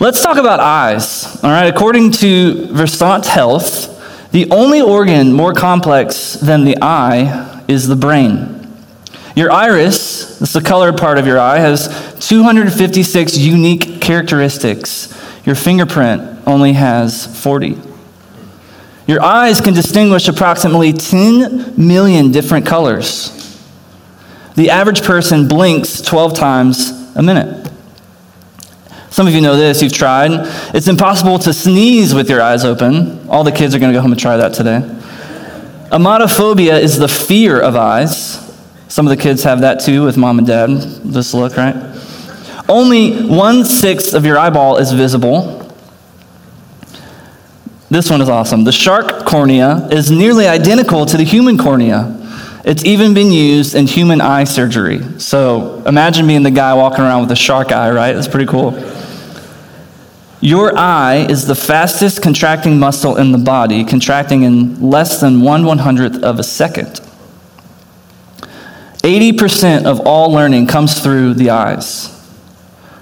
Let's talk about eyes. All right, according to Versant Health, the only organ more complex than the eye is the brain. Your iris, that's the colored part of your eye, has 256 unique characteristics. Your fingerprint only has 40. Your eyes can distinguish approximately 10 million different colors. The average person blinks 12 times a minute. Some of you know this, you've tried. It's impossible to sneeze with your eyes open. All the kids are going to go home and try that today. Emetophobia is the fear of eyes. Some of the kids have that too with mom and dad. This look, right? Only one sixth of your eyeball is visible. This one is awesome. The shark cornea is nearly identical to the human cornea. It's even been used in human eye surgery. So imagine being the guy walking around with a shark eye, right? That's pretty cool. Your eye is the fastest contracting muscle in the body, contracting in less than one one hundredth of a second. 80% of all learning comes through the eyes.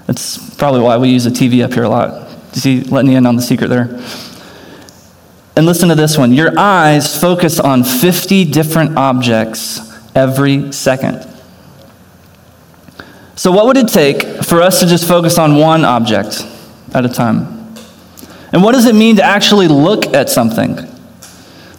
That's probably why we use a TV up here a lot. You see, letting you in on the secret there. And listen to this one your eyes focus on 50 different objects every second. So, what would it take for us to just focus on one object at a time? And what does it mean to actually look at something?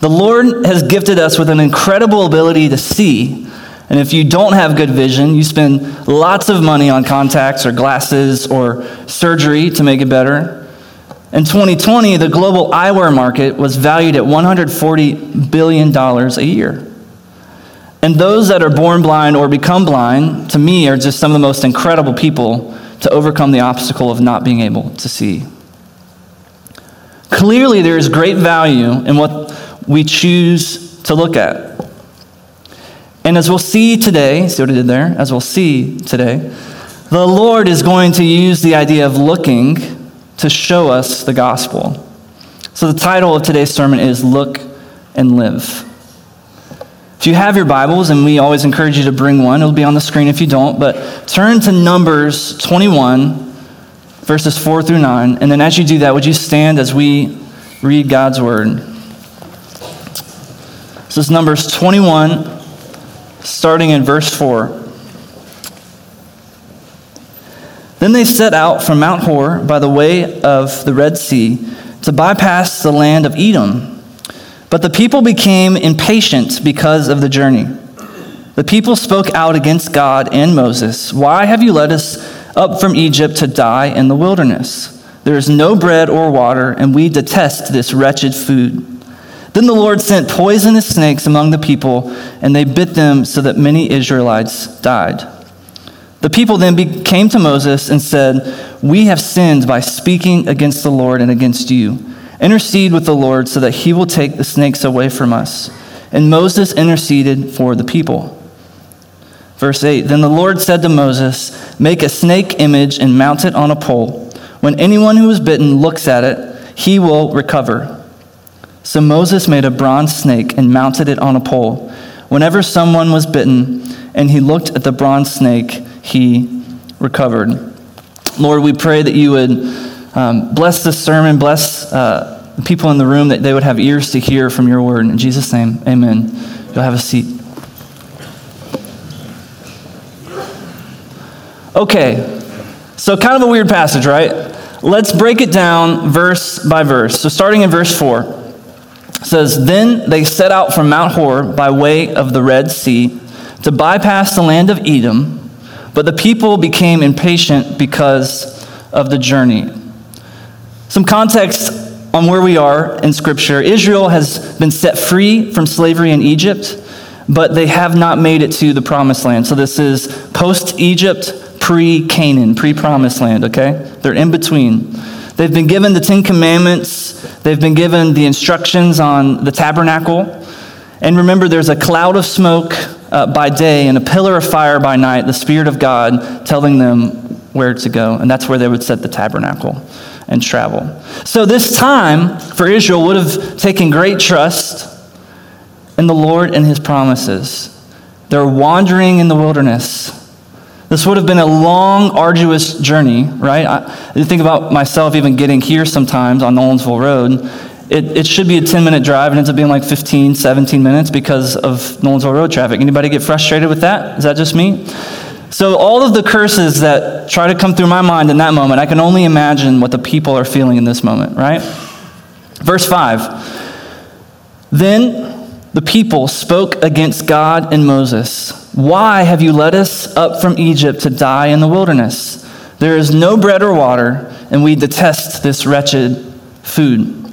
The Lord has gifted us with an incredible ability to see. And if you don't have good vision, you spend lots of money on contacts or glasses or surgery to make it better. In 2020, the global eyewear market was valued at $140 billion a year. And those that are born blind or become blind, to me, are just some of the most incredible people to overcome the obstacle of not being able to see. Clearly, there is great value in what we choose to look at. And as we'll see today, see what I did there? As we'll see today, the Lord is going to use the idea of looking to show us the gospel. So, the title of today's sermon is Look and Live. If you have your Bibles, and we always encourage you to bring one, it'll be on the screen if you don't, but turn to Numbers 21, verses 4 through 9. And then as you do that, would you stand as we read God's word? This is Numbers 21, starting in verse 4. Then they set out from Mount Hor by the way of the Red Sea to bypass the land of Edom. But the people became impatient because of the journey. The people spoke out against God and Moses. Why have you led us up from Egypt to die in the wilderness? There is no bread or water, and we detest this wretched food. Then the Lord sent poisonous snakes among the people, and they bit them so that many Israelites died. The people then came to Moses and said, We have sinned by speaking against the Lord and against you. Intercede with the Lord so that he will take the snakes away from us. And Moses interceded for the people. Verse 8 Then the Lord said to Moses, Make a snake image and mount it on a pole. When anyone who is bitten looks at it, he will recover. So Moses made a bronze snake and mounted it on a pole. Whenever someone was bitten and he looked at the bronze snake, he recovered. Lord, we pray that you would um, bless this sermon, bless uh, the people in the room, that they would have ears to hear from your word. In Jesus' name, amen. You'll have a seat. Okay, so kind of a weird passage, right? Let's break it down verse by verse. So, starting in verse 4 says, Then they set out from Mount Hor by way of the Red Sea to bypass the land of Edom but the people became impatient because of the journey. Some context on where we are in Scripture Israel has been set free from slavery in Egypt, but they have not made it to the promised land. So this is post Egypt, pre Canaan, pre promised land, okay? They're in between. They've been given the Ten Commandments, they've been given the instructions on the tabernacle. And remember, there's a cloud of smoke uh, by day and a pillar of fire by night, the Spirit of God telling them where to go. And that's where they would set the tabernacle and travel. So, this time for Israel would have taken great trust in the Lord and his promises. They're wandering in the wilderness. This would have been a long, arduous journey, right? I, think about myself even getting here sometimes on Nolensville Road. It, it should be a 10 minute drive and ends up being like 15, 17 minutes because of Nolensville Road traffic. Anybody get frustrated with that? Is that just me? So, all of the curses that try to come through my mind in that moment, I can only imagine what the people are feeling in this moment, right? Verse 5 Then the people spoke against God and Moses. Why have you led us up from Egypt to die in the wilderness? There is no bread or water, and we detest this wretched food.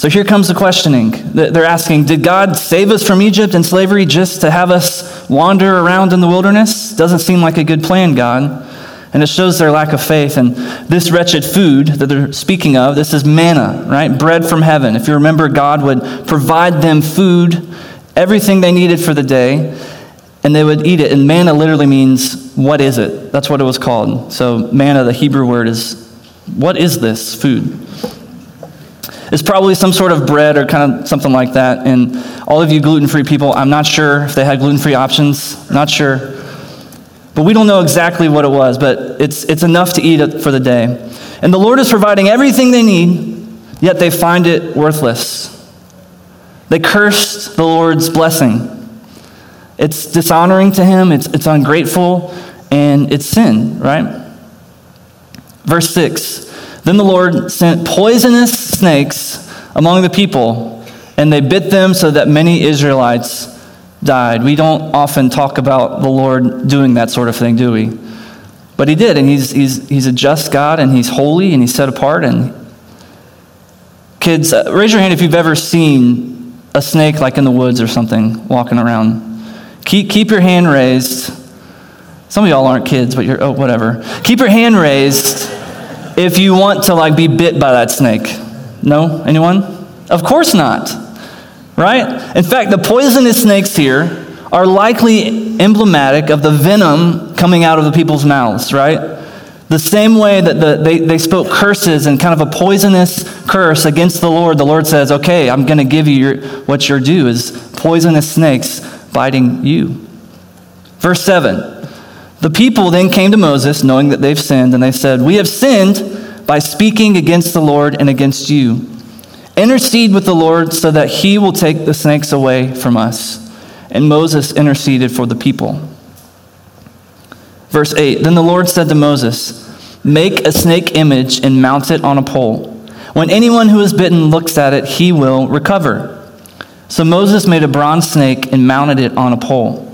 So here comes the questioning. They're asking Did God save us from Egypt and slavery just to have us wander around in the wilderness? Doesn't seem like a good plan, God. And it shows their lack of faith. And this wretched food that they're speaking of, this is manna, right? Bread from heaven. If you remember, God would provide them food, everything they needed for the day, and they would eat it. And manna literally means, what is it? That's what it was called. So, manna, the Hebrew word, is what is this food? It's probably some sort of bread or kind of something like that. And all of you gluten free people, I'm not sure if they had gluten free options. Not sure. But we don't know exactly what it was, but it's, it's enough to eat it for the day. And the Lord is providing everything they need, yet they find it worthless. They cursed the Lord's blessing. It's dishonoring to Him, it's, it's ungrateful, and it's sin, right? Verse 6 Then the Lord sent poisonous snakes among the people, and they bit them so that many Israelites died. We don't often talk about the Lord doing that sort of thing, do we? But he did, and he's, he's, he's a just God, and he's holy, and he's set apart. And kids, uh, raise your hand if you've ever seen a snake like in the woods or something walking around. Keep, keep your hand raised. Some of y'all aren't kids, but you're, oh, whatever. Keep your hand raised if you want to like be bit by that snake. No? Anyone? Of course not right? In fact, the poisonous snakes here are likely emblematic of the venom coming out of the people's mouths, right? The same way that the, they, they spoke curses and kind of a poisonous curse against the Lord, the Lord says, okay, I'm going to give you your, what your due is poisonous snakes biting you. Verse 7 The people then came to Moses, knowing that they've sinned, and they said, We have sinned by speaking against the Lord and against you. Intercede with the Lord so that he will take the snakes away from us. And Moses interceded for the people. Verse 8 Then the Lord said to Moses, Make a snake image and mount it on a pole. When anyone who is bitten looks at it, he will recover. So Moses made a bronze snake and mounted it on a pole.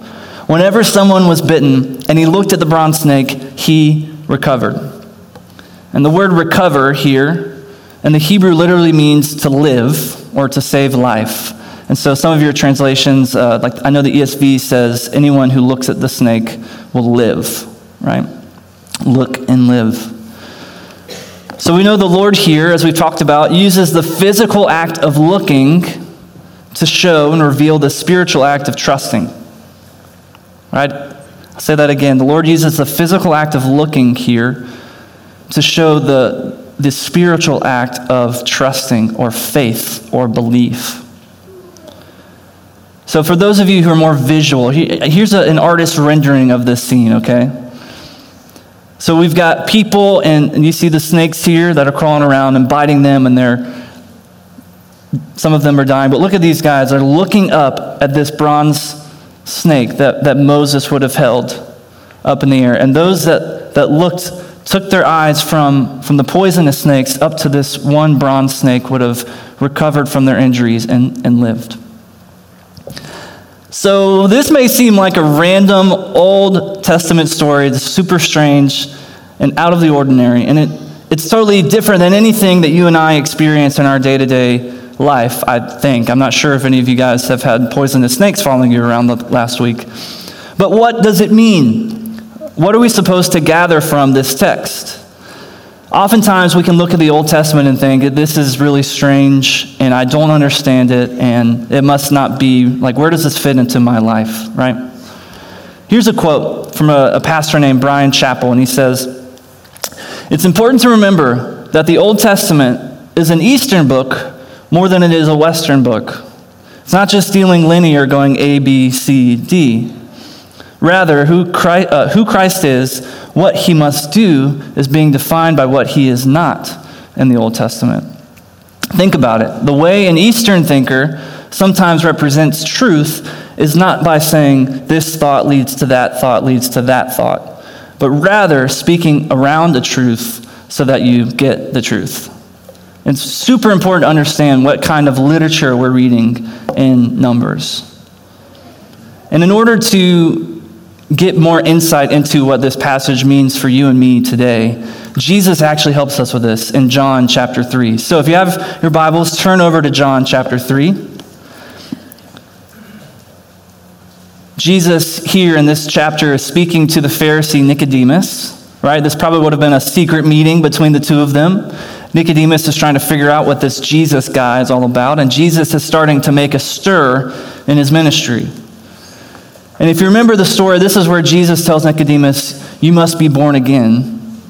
Whenever someone was bitten and he looked at the bronze snake, he recovered. And the word recover here and the Hebrew literally means to live or to save life. And so some of your translations, uh, like I know the ESV says, anyone who looks at the snake will live, right? Look and live. So we know the Lord here, as we've talked about, uses the physical act of looking to show and reveal the spiritual act of trusting. Right? I'll say that again. The Lord uses the physical act of looking here to show the, the spiritual act of trusting or faith or belief. So, for those of you who are more visual, here's a, an artist's rendering of this scene, okay? So, we've got people, and, and you see the snakes here that are crawling around and biting them, and they're some of them are dying. But look at these guys. They're looking up at this bronze snake that, that Moses would have held up in the air. And those that, that looked took their eyes from, from the poisonous snakes up to this one bronze snake would have recovered from their injuries and, and lived. So, this may seem like a random Old Testament story that's super strange and out of the ordinary, and it, it's totally different than anything that you and I experience in our day to day life, I think. I'm not sure if any of you guys have had poisonous snakes following you around the last week. But what does it mean? What are we supposed to gather from this text? Oftentimes, we can look at the Old Testament and think, this is really strange, and I don't understand it, and it must not be, like, where does this fit into my life, right? Here's a quote from a, a pastor named Bryan Chapell, and he says, It's important to remember that the Old Testament is an Eastern book more than it is a Western book. It's not just dealing linear, going A, B, C, D. Rather, who Christ, uh, who Christ is, what he must do, is being defined by what he is not in the Old Testament. Think about it. The way an Eastern thinker sometimes represents truth is not by saying this thought leads to that thought leads to that thought, but rather speaking around the truth so that you get the truth. It's super important to understand what kind of literature we're reading in Numbers. And in order to get more insight into what this passage means for you and me today, Jesus actually helps us with this in John chapter 3. So if you have your Bibles, turn over to John chapter 3. Jesus, here in this chapter, is speaking to the Pharisee Nicodemus, right? This probably would have been a secret meeting between the two of them. Nicodemus is trying to figure out what this Jesus guy is all about, and Jesus is starting to make a stir in his ministry. And if you remember the story, this is where Jesus tells Nicodemus, You must be born again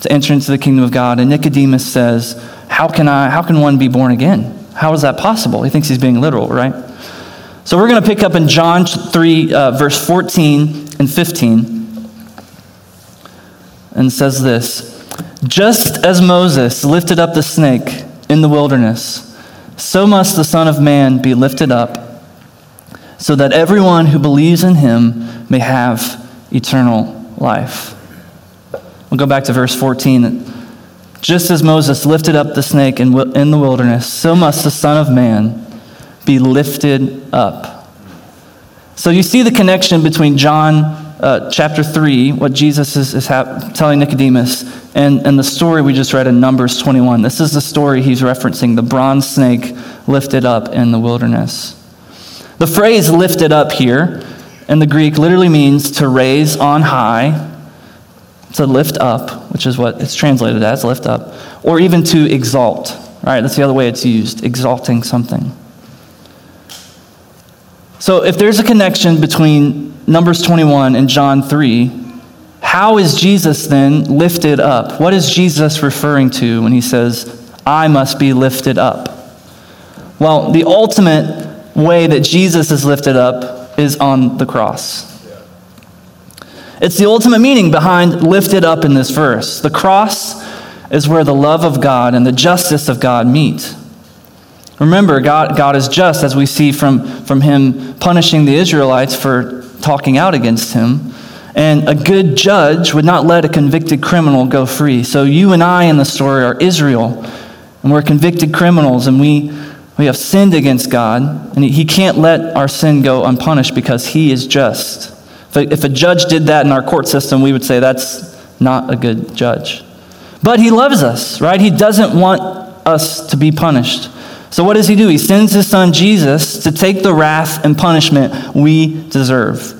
to enter into the kingdom of God. And Nicodemus says, How can I, how can one be born again? How is that possible? He thinks he's being literal, right? So we're going to pick up in John 3, uh, verse 14 and 15. And says this Just as Moses lifted up the snake in the wilderness, so must the Son of Man be lifted up, so that everyone who believes in him may have eternal life. We'll go back to verse 14. Just as Moses lifted up the snake in, the wilderness, so must the Son of Man be lifted up. So you see the connection between John uh, chapter 3, what Jesus is, is ha- telling Nicodemus, and, and the story we just read in Numbers 21. This is the story he's referencing the bronze snake lifted up in the wilderness. The phrase lifted up here in the Greek literally means to raise on high, to lift up, which is what it's translated as lift up, or even to exalt. Right? That's the other way it's used, exalting something. So, if there's a connection between Numbers 21 and John 3, how is Jesus then lifted up? What is Jesus referring to when he says, I must be lifted up? Well, the ultimate way that Jesus is lifted up is on the cross. It's the ultimate meaning behind lifted up in this verse. The cross is where the love of God and the justice of God meet. Remember, God, God is just, as we see from, from him punishing the Israelites for talking out against him. And a good judge would not let a convicted criminal go free. So you and I in the story are Israel, and we're convicted criminals, and we, we have sinned against God, and he can't let our sin go unpunished because he is just. If a, if a judge did that in our court system, we would say that's not a good judge. But he loves us, right? He doesn't want us to be punished. So, what does he do? He sends his son Jesus to take the wrath and punishment we deserve.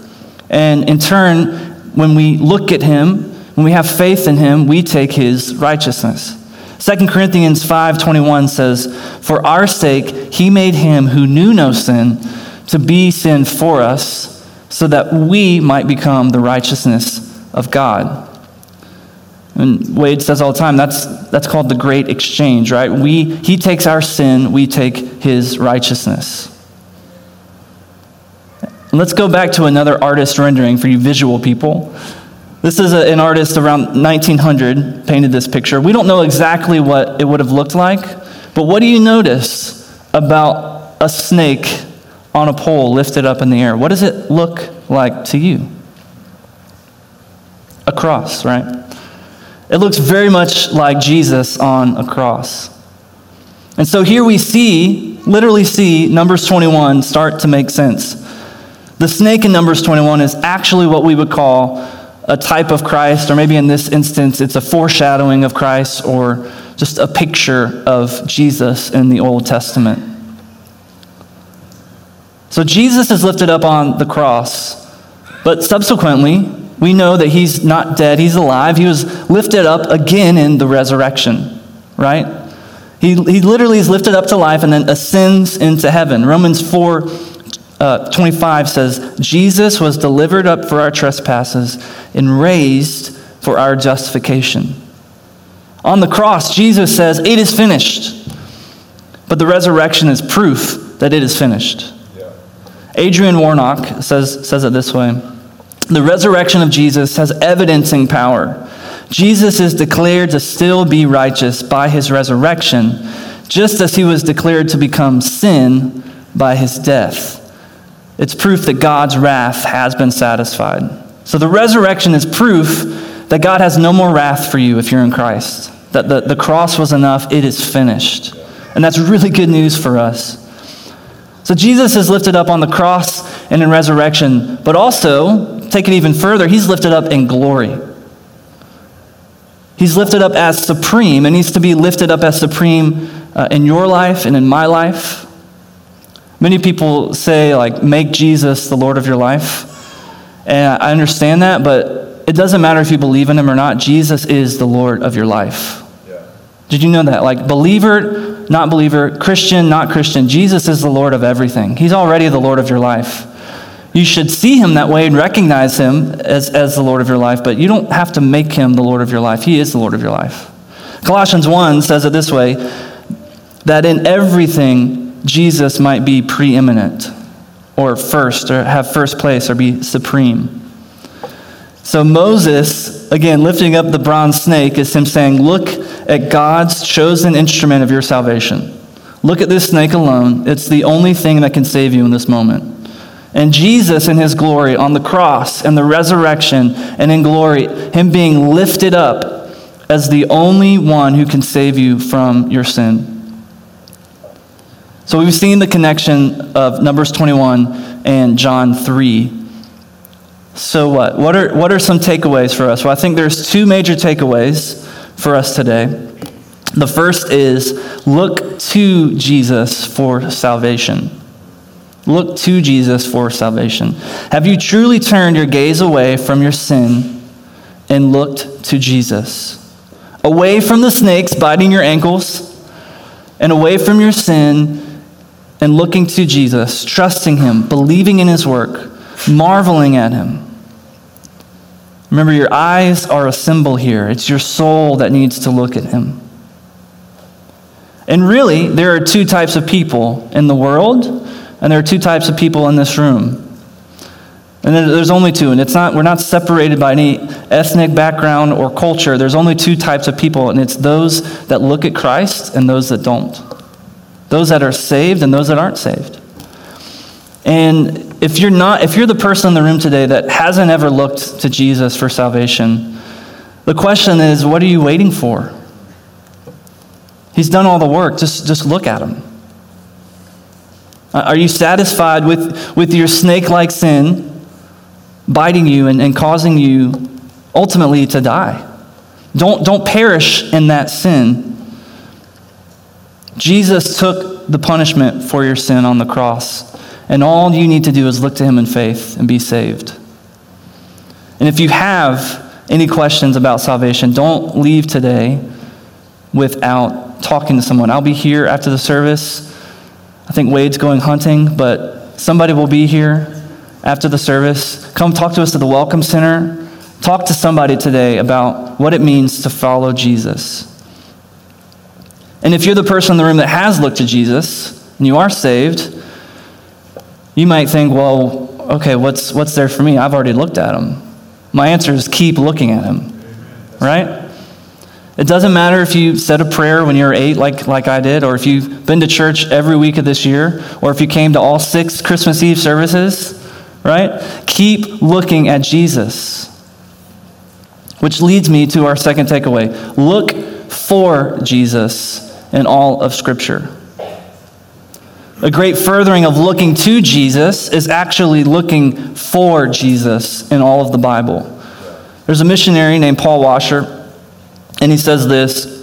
And in turn, when we look at him, when we have faith in him, we take his righteousness. 2 Corinthians 5:21 says, "For our sake he made him who knew no sin to be sin for us, so that we might become the righteousness of God." And Wade says all the time, that's, that's called the great exchange, right? We, he takes our sin, we take his righteousness. Let's go back to another artist rendering for you visual people. This is a, an artist around 1900 painted this picture. We don't know exactly what it would have looked like, but what do you notice about a snake on a pole lifted up in the air? What does it look like to you? A cross, right? It looks very much like Jesus on a cross. And so here we see, literally see, Numbers 21 start to make sense. The snake in Numbers 21 is actually what we would call a type of Christ, or maybe in this instance, it's a foreshadowing of Christ or just a picture of Jesus in the Old Testament. So Jesus is lifted up on the cross, but subsequently, we know that he's not dead, he's alive. He was lifted up again in the resurrection, right? He, he literally is lifted up to life and then ascends into heaven. Romans 4 uh, 25 says, Jesus was delivered up for our trespasses and raised for our justification. On the cross, Jesus says, It is finished. But the resurrection is proof that it is finished. Yeah. Adrian Warnock says, says it this way The resurrection of Jesus has evidencing power. Jesus is declared to still be righteous by his resurrection, just as he was declared to become sin by his death. It's proof that God's wrath has been satisfied. So the resurrection is proof that God has no more wrath for you if you're in Christ, that the, the cross was enough, it is finished. And that's really good news for us. So Jesus is lifted up on the cross and in resurrection, but also, take it even further, he's lifted up in glory. He's lifted up as supreme and needs to be lifted up as supreme uh, in your life and in my life. Many people say, like, make Jesus the Lord of your life. And I understand that, but it doesn't matter if you believe in him or not. Jesus is the Lord of your life. Yeah. Did you know that? Like, believer, not believer, Christian, not Christian, Jesus is the Lord of everything. He's already the Lord of your life. You should see him that way and recognize him as, as the Lord of your life, but you don't have to make him the Lord of your life. He is the Lord of your life. Colossians 1 says it this way that in everything, Jesus might be preeminent or first or have first place or be supreme. So Moses, again, lifting up the bronze snake, is him saying, Look at God's chosen instrument of your salvation. Look at this snake alone. It's the only thing that can save you in this moment. And Jesus in his glory on the cross and the resurrection and in glory, him being lifted up as the only one who can save you from your sin. So we've seen the connection of Numbers 21 and John 3. So what? What are, what are some takeaways for us? Well, I think there's two major takeaways for us today. The first is look to Jesus for salvation. Look to Jesus for salvation. Have you truly turned your gaze away from your sin and looked to Jesus? Away from the snakes biting your ankles and away from your sin and looking to Jesus, trusting Him, believing in His work, marveling at Him. Remember, your eyes are a symbol here. It's your soul that needs to look at Him. And really, there are two types of people in the world, and there are two types of people in this room. And there's only two, and it's not, we're not separated by any ethnic background or culture. There's only two types of people, and it's those that look at Christ and those that don't those that are saved and those that aren't saved. And if you're not, if you're the person in the room today that hasn't ever looked to Jesus for salvation, the question is, what are you waiting for? He's done all the work. Just, just look at him. Uh, are you satisfied with, with your snake like sin biting you and, and causing you ultimately to die? Don't, don't perish in that sin. Jesus took the punishment for your sin on the cross, and all you need to do is look to him in faith and be saved. And if you have any questions about salvation, don't leave today without talking to someone. I'll be here after the service. I think Wade's going hunting, but somebody will be here after the service. Come talk to us at the Welcome Center. Talk to somebody today about what it means to follow Jesus. And if you're the person in the room that has looked to Jesus and you are saved, you might think, well, okay, what's, what's there for me? I've already looked at him. My answer is keep looking at him, right? It doesn't matter if you said a prayer when you were eight, like, like I did, or if you've been to church every week of this year, or if you came to all six Christmas Eve services, right? Keep looking at Jesus. Which leads me to our second takeaway look for Jesus in all of Scripture. A great furthering of looking to Jesus is actually looking for Jesus in all of the Bible. There's a missionary named Paul Washer, and he says this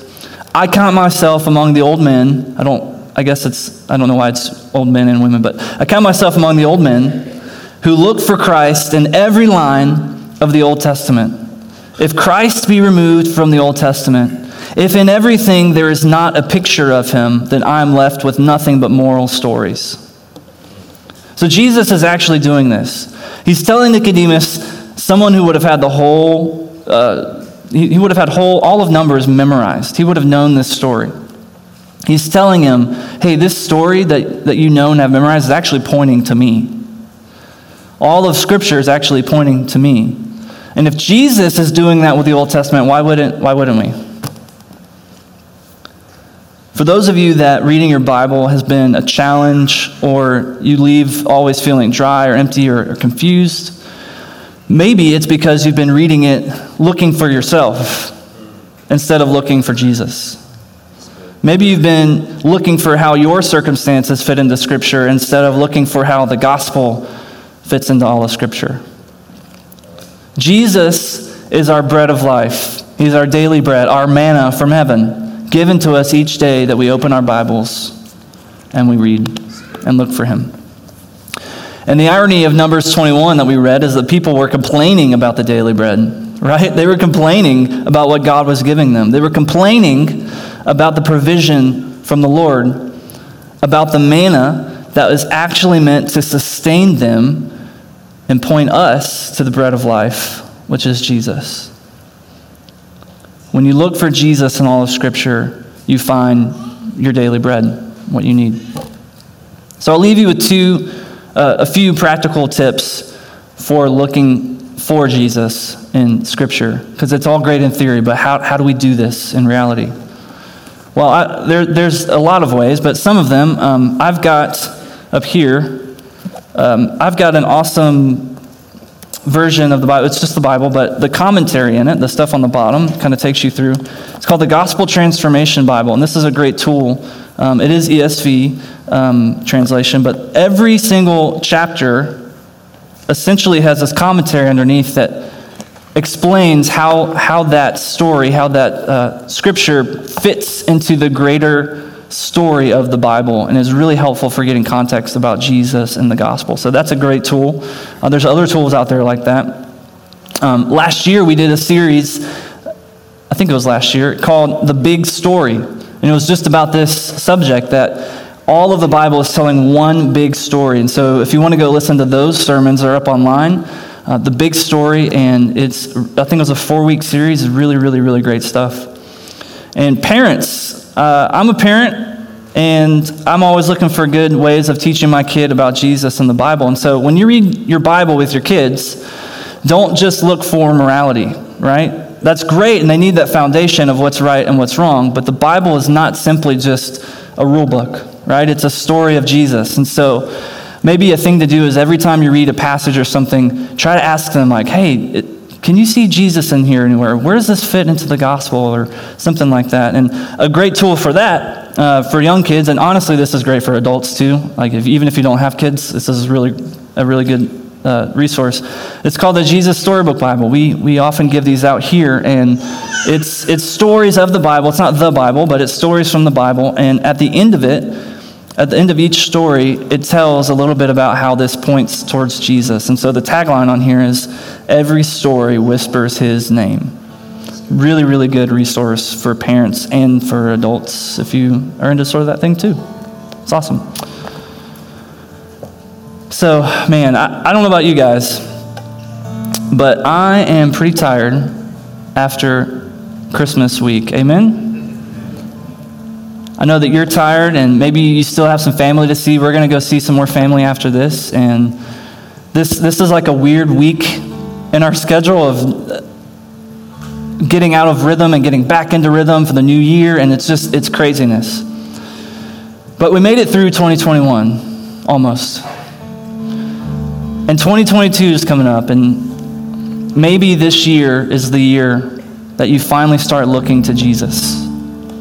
I count myself among the old men. I don't, I guess it's, I don't know why it's old men and women, but I count myself among the old men who look for Christ in every line of the Old Testament. If Christ be removed from the Old Testament, if in everything there is not a picture of him, then I am left with nothing but moral stories. So Jesus is actually doing this. He's telling Nicodemus, someone who would have had the whole, uh, he, he would have had whole, all of Numbers memorized. He would have known this story. He's telling him, hey, this story that, that you know and have memorized is actually pointing to me. All of Scripture is actually pointing to me. And if Jesus is doing that with the Old Testament, why wouldn't, why wouldn't we? For those of you that reading your Bible has been a challenge, or you leave always feeling dry or empty or, or confused, maybe it's because you've been reading it looking for yourself instead of looking for Jesus. Maybe you've been looking for how your circumstances fit into Scripture instead of looking for how the gospel fits into all of Scripture. Jesus is our bread of life. He's our daily bread, our manna from heaven, given to us each day that we open our Bibles and we read and look for Him. And the irony of Numbers 21 that we read is that people were complaining about the daily bread, right? They were complaining about what God was giving them. They were complaining about the provision from the Lord, about the manna that was actually meant to sustain them and point us to the bread of life, which is Jesus. When you look for Jesus in all of Scripture, you find your daily bread, what you need. So I'll leave you with two, a few practical tips for looking for Jesus in Scripture, because it's all great in theory, but how, how do we do this in reality? Well, I, there, there's a lot of ways, but some of them um, I've got up here um, I've got an awesome version of the Bible. It's just the Bible, but the commentary in it, the stuff on the bottom, kind of takes you through. It's called the Gospel Transformation Bible, and this is a great tool. Um, it is ESV um, translation, but every single chapter essentially has this commentary underneath that explains how, how that story, how that uh, scripture fits into the greater story of the Bible and is really helpful for getting context about Jesus and the gospel. So that's a great tool. Uh, there's other tools out there like that. Um, last year we did a series, I think it was last year, called The Big Story. And it was just about this subject that all of the Bible is telling one big story. And so if you want to go listen to those sermons, they're up online. Uh, the big story, and it's, I think it was a four week series, really, really, really great stuff. And parents, uh, I'm a parent, and I'm always looking for good ways of teaching my kid about Jesus and the Bible. And so when you read your Bible with your kids, don't just look for morality, right? That's great, and they need that foundation of what's right and what's wrong, but the Bible is not simply just a rule book, right? It's a story of Jesus. And so maybe a thing to do is every time you read a passage or something, try to ask them, like, hey, it, can you see Jesus in here anywhere? Where does this fit into the gospel or something like that? And a great tool for that, uh, for young kids, and honestly, this is great for adults too. Like, if, even if you don't have kids, this is really a really good uh, resource. It's called the Jesus Storybook Bible. We, we often give these out here, and it's, it's stories of the Bible. It's not the Bible, but it's stories from the Bible. And at the end of it, at the end of each story, it tells a little bit about how this points towards Jesus. And so the tagline on here is Every story whispers his name. Really, really good resource for parents and for adults if you are into sort of that thing too. It's awesome. So, man, I, I don't know about you guys, but I am pretty tired after Christmas week. Amen? I know that you're tired and maybe you still have some family to see. We're going to go see some more family after this. And this, this is like a weird week in our schedule of getting out of rhythm and getting back into rhythm for the new year. And it's just, it's craziness. But we made it through 2021 almost. And 2022 is coming up. And maybe this year is the year that you finally start looking to Jesus.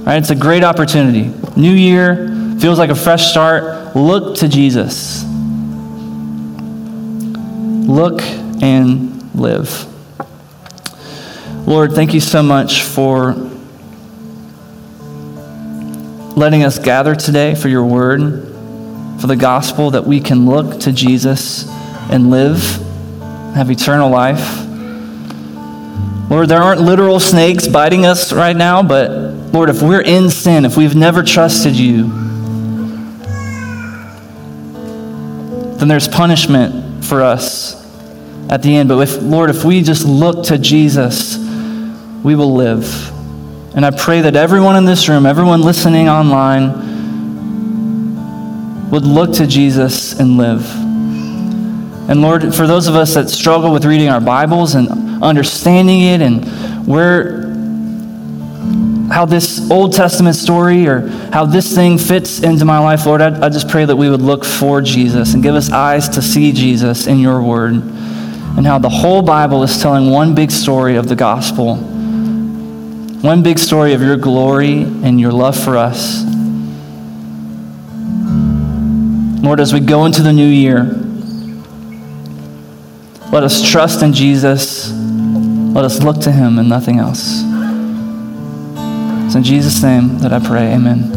Right? It's a great opportunity. New year, feels like a fresh start. Look to Jesus. Look and live. Lord, thank you so much for letting us gather today for your word, for the gospel, that we can look to Jesus and live, have eternal life. Lord, there aren't literal snakes biting us right now, but Lord, if we're in sin, if we've never trusted you, then there's punishment for us at the end. But if, Lord, if we just look to Jesus, we will live. And I pray that everyone in this room, everyone listening online, would look to Jesus and live. And Lord, for those of us that struggle with reading our Bibles and understanding it and where how this Old Testament story or how this thing fits into my life, Lord, I, I just pray that we would look for Jesus and give us eyes to see Jesus in your word and how the whole Bible is telling one big story of the gospel, one big story of your glory and your love for us. Lord, as we go into the new year, let us trust in Jesus. Let us look to him and nothing else. It's in Jesus' name that I pray. Amen.